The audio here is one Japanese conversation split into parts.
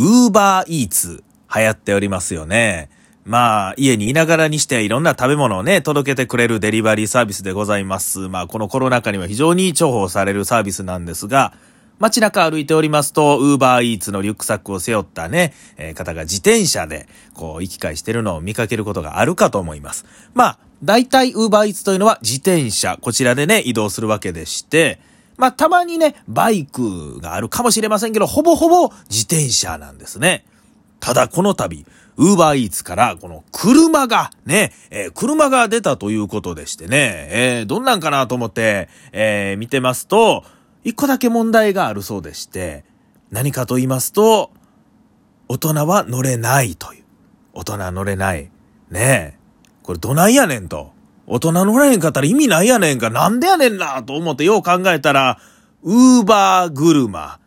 ウーバーイーツ流行っておりますよね。まあ、家にいながらにしていろんな食べ物をね、届けてくれるデリバリーサービスでございます。まあ、このコロナ禍には非常に重宝されるサービスなんですが、街中歩いておりますと、ウーバーイーツのリュックサックを背負ったね、えー、方が自転車で、こう、行き交いしてるのを見かけることがあるかと思います。まあ、大体ウーバーイーツというのは自転車、こちらでね、移動するわけでして、まあ、たまにね、バイクがあるかもしれませんけど、ほぼほぼ自転車なんですね。ただ、この度、ウーバーイーツから、この車が、ね、えー、車が出たということでしてね、えー、どんなんかなと思って、えー、見てますと、一個だけ問題があるそうでして、何かと言いますと、大人は乗れないという。大人乗れない。ねえ。これどないやねんと。大人乗れへんかったら意味ないやねんか、なんでやねんな、と思ってよう考えたら、ウーバー車。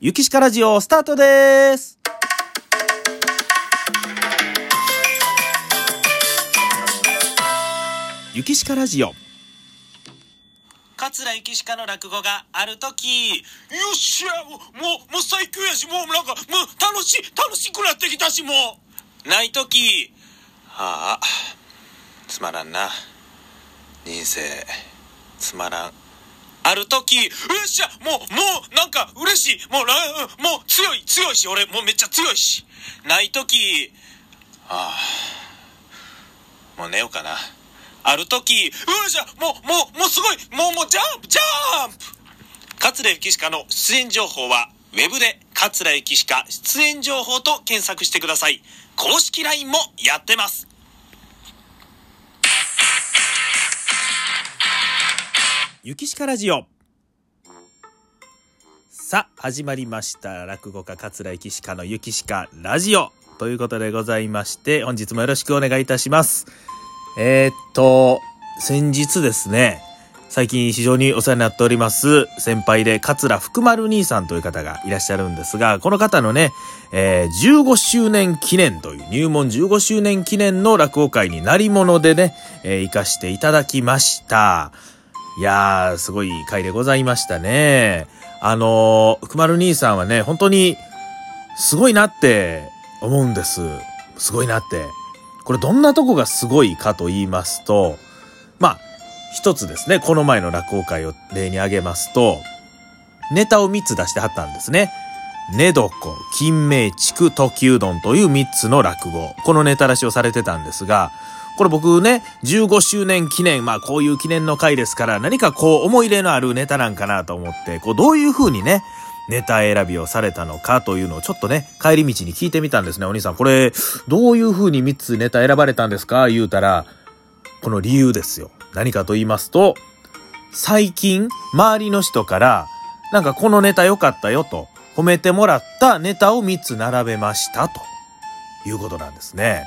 ゆきしかラジオスタートでーす。ゆきしかラジオ。桂ゆきしかの落語があるとき、よっしゃもう、もう最強やし、もうなんか、もう楽しい、楽しくなってきたし、もう。ないとき、はあ、つまらんな。人生つまらん。ある時よっしゃもうもうなんか嬉しい。もうもう強い強いし俺もうめっちゃ強いし。ない時ああ。もう寝ようかな。ある時よっしゃもうもうもうすごい。もうもうジャンプジャンプ。桂ゆきしかの出演情報はウェブで桂ゆきしか出演情報と検索してください。公式 LINE もやってます。ゆきしかラジオ。さあ始まりました。落語家桂ゆきしかのゆきしかラジオ。ということでございまして本日もよろしくお願いいたします。えー、っと先日ですね最近非常にお世話になっております先輩で桂福丸兄さんという方がいらっしゃるんですが、この方のね、えー、15周年記念という入門15周年記念の落語会になり物でね、えー、行かしていただきました。いやー、すごい回でございましたね。あのー、くまる兄さんはね、本当に、すごいなって思うんです。すごいなって。これどんなとこがすごいかと言いますと、まあ、一つですね、この前の落語会を例に挙げますと、ネタを3つ出してはったんですね。寝床、金明地時うどんという3つの落語。このネタ出しをされてたんですが、これ僕ね、15周年記念、まあこういう記念の回ですから、何かこう思い入れのあるネタなんかなと思って、こうどういう風にね、ネタ選びをされたのかというのをちょっとね、帰り道に聞いてみたんですね。お兄さん、これ、どういう風に3つネタ選ばれたんですか？言うたら、この理由ですよ。何かと言いますと、最近、周りの人から、なんかこのネタ良かったよと、褒めてもらったネタを3つ並べましたということなんですね。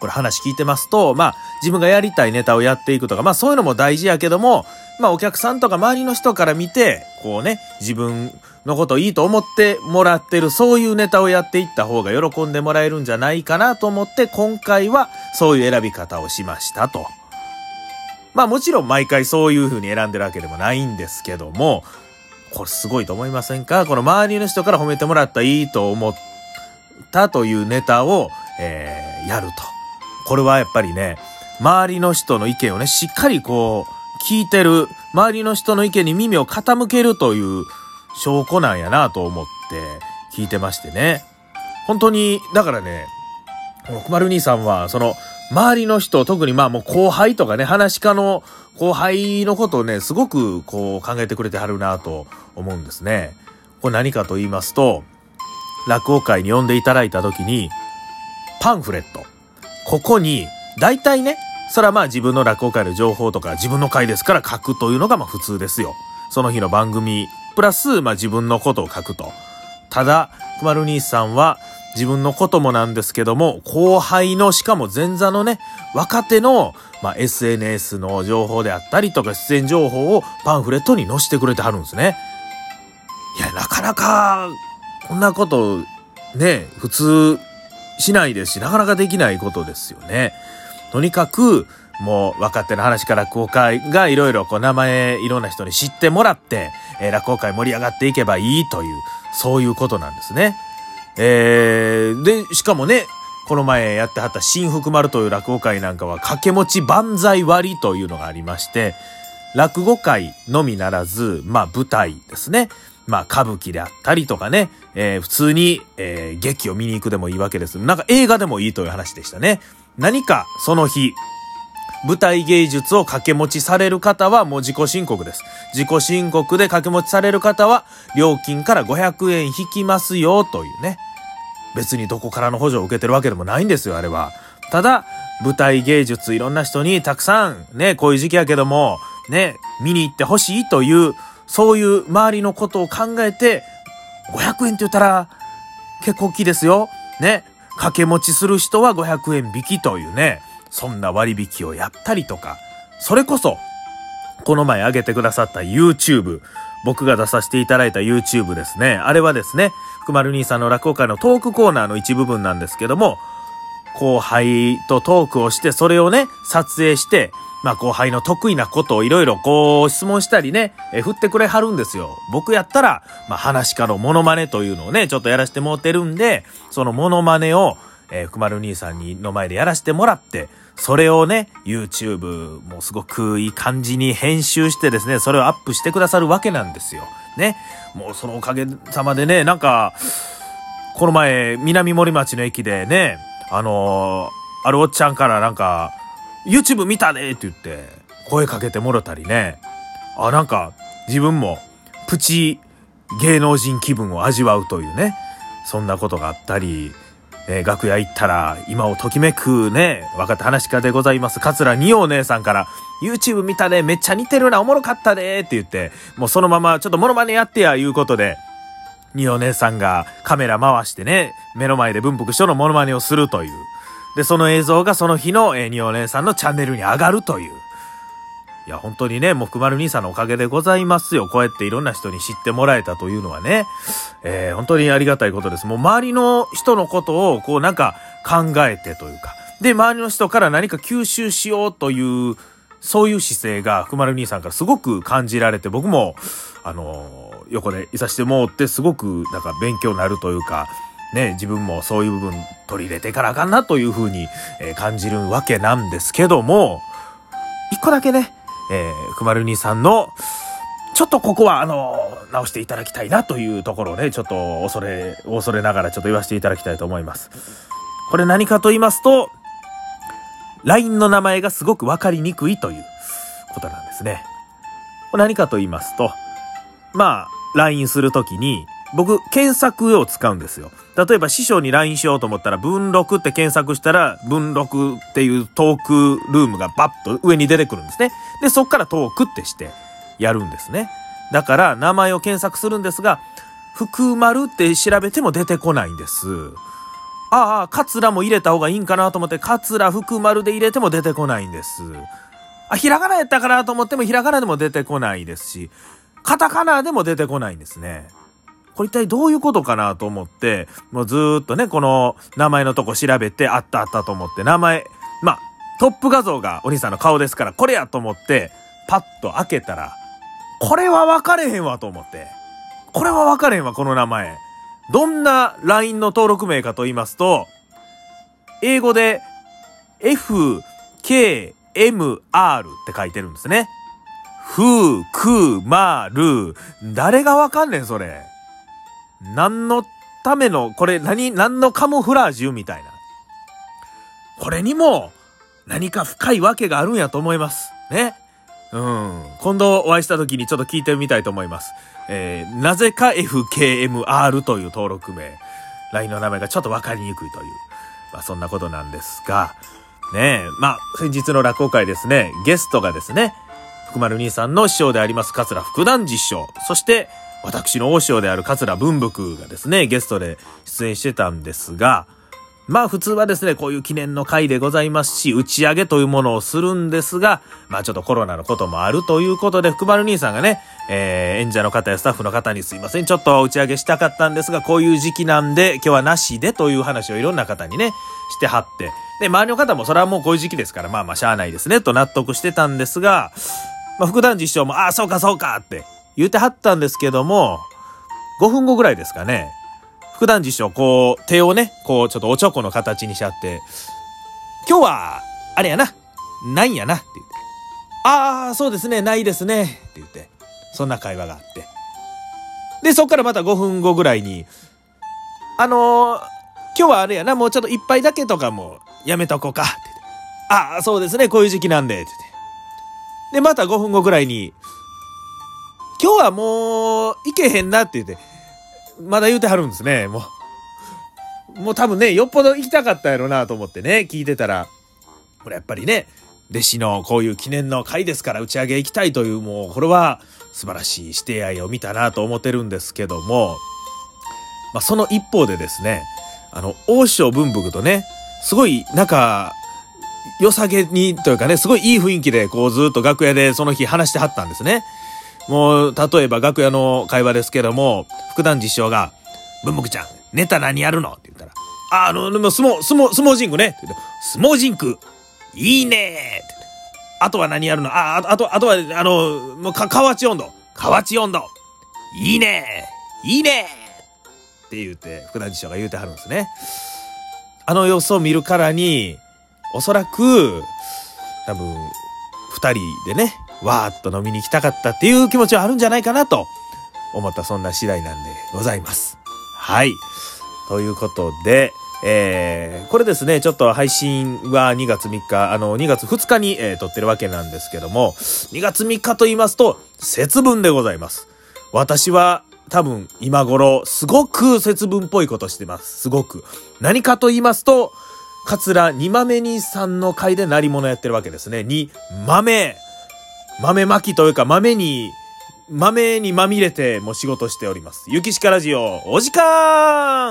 これ話聞いてますと、まあ自分がやりたいネタをやっていくとか、まあそういうのも大事やけども、まあお客さんとか周りの人から見て、こうね、自分のこといいと思ってもらってる、そういうネタをやっていった方が喜んでもらえるんじゃないかなと思って、今回はそういう選び方をしましたと。まあもちろん毎回そういう風に選んでるわけでもないんですけども、これすごいと思いませんか？この周りの人から褒めてもらったいいと思ったというネタを、えー、やると。これはやっぱりね、周りの人の意見をね、しっかりこう、聞いてる、周りの人の意見に耳を傾けるという証拠なんやなと思って聞いてましてね。本当に、だからね、このくまる兄さんは、その、周りの人、特にまあもう後輩とかね、話し家の後輩のことをね、すごくこう考えてくれてはるなと思うんですね。これ何かと言いますと、落語会に呼んでいただいた時に、パンフレット。ここに、大体ね、それはまあ自分の落語会の情報とか自分の回ですから書くというのがまあ普通ですよ。その日の番組、プラスまあ自分のことを書くと。ただ、くまる兄さんは自分のこともなんですけども、後輩の、しかも前座のね、若手の、まあ、SNS の情報であったりとか出演情報をパンフレットに載せてくれてはるんですね。いや、なかなか、こんなこと、ね、普通、しないですし、なかなかできないことですよね。とにかく、もう若手の話から落語会がいろいろこう名前いろんな人に知ってもらって、えー、落語会盛り上がっていけばいいという、そういうことなんですね。えー、で、しかもね、この前やってはった新福丸という落語会なんかは掛け持ち万歳割というのがありまして、落語会のみならず、まあ舞台ですね。まあ歌舞伎であったりとかね、えー、普通に、えー、劇を見に行くでもいいわけです。なんか映画でもいいという話でしたね。何かその日、舞台芸術を掛け持ちされる方はもう自己申告です。自己申告で掛け持ちされる方は料金から500円引きますよというね。別にどこからの補助を受けてるわけでもないんですよ、あれは。ただ、舞台芸術いろんな人にたくさんね、こういう時期やけども、ね、見に行ってほしいという、そういう周りのことを考えて、500円って言ったら結構大きいですよ。ね。掛け持ちする人は500円引きというね。そんな割引をやったりとか、それこそ、この前上げてくださった YouTube、僕が出させていただいた YouTube ですね。あれはですね、福丸兄さんの落語会のトークコーナーの一部分なんですけども、後輩とトークをして、それをね、撮影して、まあ後輩の得意なことをいろいろこう質問したりね、え振ってくれはるんですよ。僕やったら、まあ話家のモノマネというのをね、ちょっとやらせてもらってるんで、そのモノマネを、えー、福丸兄さんにの前でやらせてもらって、それをね、YouTube もすごくいい感じに編集してですね、それをアップしてくださるわけなんですよ。ね。もうそのおかげさまでね、なんか、この前、南森町の駅でね、あのー、あるおっちゃんからなんか、YouTube 見たねって言って、声かけてもろたりね。あ、なんか、自分も、プチ芸能人気分を味わうというね、そんなことがあったり、えー、楽屋行ったら、今をときめくね、若手話し家でございます、桂二葉姉さんから、YouTube 見たね、めっちゃ似てるな、おもろかったね、って言って、もうそのまま、ちょっとモノマネやってや、いうことで、二葉姉さんがカメラ回してね、目の前で文福師匠のモノマネをするという。で、その映像がその日の、えー、二葉姉さんのチャンネルに上がるという。いや、本当にね、もう福丸兄さんのおかげでございますよ。こうやっていろんな人に知ってもらえたというのはね、えー、本当にありがたいことです。もう周りの人のことを、こうなんか考えてというか、で、周りの人から何か吸収しようという、そういう姿勢が福丸兄さんからすごく感じられて、僕も、あのー、横でいさしてもらって、すごくなんか勉強になるというか、ね、自分もそういう部分取り入れていかなあかんなというふうに、えー、感じるわけなんですけども、一個だけね、えー、くまるにさんの、ちょっとここは、あの、直していただきたいなというところをね、ちょっと恐れ、恐れながらちょっと言わせていただきたいと思います。これ何かと言いますと、LINE の名前がすごくわかりにくいということなんですね。これ何かと言いますと、まあ、LINE するときに、僕、検索を使うんですよ。例えば師匠に LINE しようと思ったら、文録って検索したら、文録っていうトークルームがバッと上に出てくるんですね。で、そっからトークってしてやるんですね。だから、名前を検索するんですが、福丸って調べても出てこないんです。ああ、カツラも入れた方がいいんかなと思って、カツラ福丸で入れても出てこないんです。あ、ひらがなやったかなと思っても、ひらがなでも出てこないですし、カタカナでも出てこないんですね。これ一体どういうことかなと思って、もうずーっとね、この名前のとこ調べて、あったあったと思って、名前、まあ、トップ画像がお兄さんの顔ですから、これやと思って、パッと開けたら、これは分かれへんわと思って。これは分かれへんわ、この名前。どんな LINE の登録名かと言いますと、英語で F, K, M, R って書いてるんですね。ふ、く、ま、る。誰がわかんねん、それ。何のための、これ何、何のカモフラージュみたいな。これにも何か深いわけがあるんやと思います。ね。うん。今度お会いした時にちょっと聞いてみたいと思います。えー、なぜか FKMR という登録名。LINE の名前がちょっとわかりにくいという。まあそんなことなんですが、ねえ、まあ先日の落語会ですね、ゲストがですね、福丸兄さんの師匠であります桂福団実師匠、そして私の王将である桂文福がですね、ゲストで出演してたんですが、まあ普通はですね、こういう記念の会でございますし、打ち上げというものをするんですが、まあちょっとコロナのこともあるということで、福丸兄さんがね、えー、演者の方やスタッフの方にすいません、ちょっと打ち上げしたかったんですが、こういう時期なんで、今日はなしでという話をいろんな方にね、してはって、で、周りの方もそれはもうこういう時期ですから、まあまあしゃあないですね、と納得してたんですが、まあ副団実証も、ああ、そうかそうかって言ってはったんですけども、5分後ぐらいですかね、副団師匠、こう、手をね、こう、ちょっとおちょこの形にしちゃって、今日は、あれやな、ないんやな、って言って。ああ、そうですね、ないですね、って言って、そんな会話があって。で、そっからまた5分後ぐらいに、あのー、今日はあれやな、もうちょっと一杯だけとかもやめとこうか、って言って。ああ、そうですね、こういう時期なんで、って言って。で、また5分後ぐらいに、今日はもう、行けへんなって言って、まだ言うてはるんですね、もう。もう多分ね、よっぽど行きたかったやろなと思ってね、聞いてたら、これやっぱりね、弟子のこういう記念の会ですから打ち上げ行きたいという、もうこれは素晴らしい指定愛を見たなと思ってるんですけども、まあその一方でですね、あの、王将文福とね、すごい仲良さげにというかね、すごいいい雰囲気でこうずっと楽屋でその日話してはったんですね。もう、例えば楽屋の会話ですけども、副団師匠が、文木ちゃん、ネタ何やるの？って言ったら、あ、あの、でも相撲、相撲、相撲ジンクね。相撲ジンク、いいねあとは何やるの？あ、あと、あとは、あの、もうか、河内温度。河内温度。いいねいいねって言って、福田師匠が言うてはるんですね。あの様子を見るからに、おそらく、多分、二人でね、わーっと飲みに行きたかったっていう気持ちはあるんじゃないかなと思ったそんな次第なんでございます。はい。ということで、えー、これですね、ちょっと配信は2月3日、あの、2月2日に、えー、撮ってるわけなんですけども、2月3日と言いますと、節分でございます。私は多分今頃、すごく節分っぽいことしてます。すごく。何かと言いますと、桂二豆兄さんの会で鳴り物やってるわけですね。二豆。豆まきというか豆に、豆にまみれても仕事しております。ゆきしかラジオ、お時間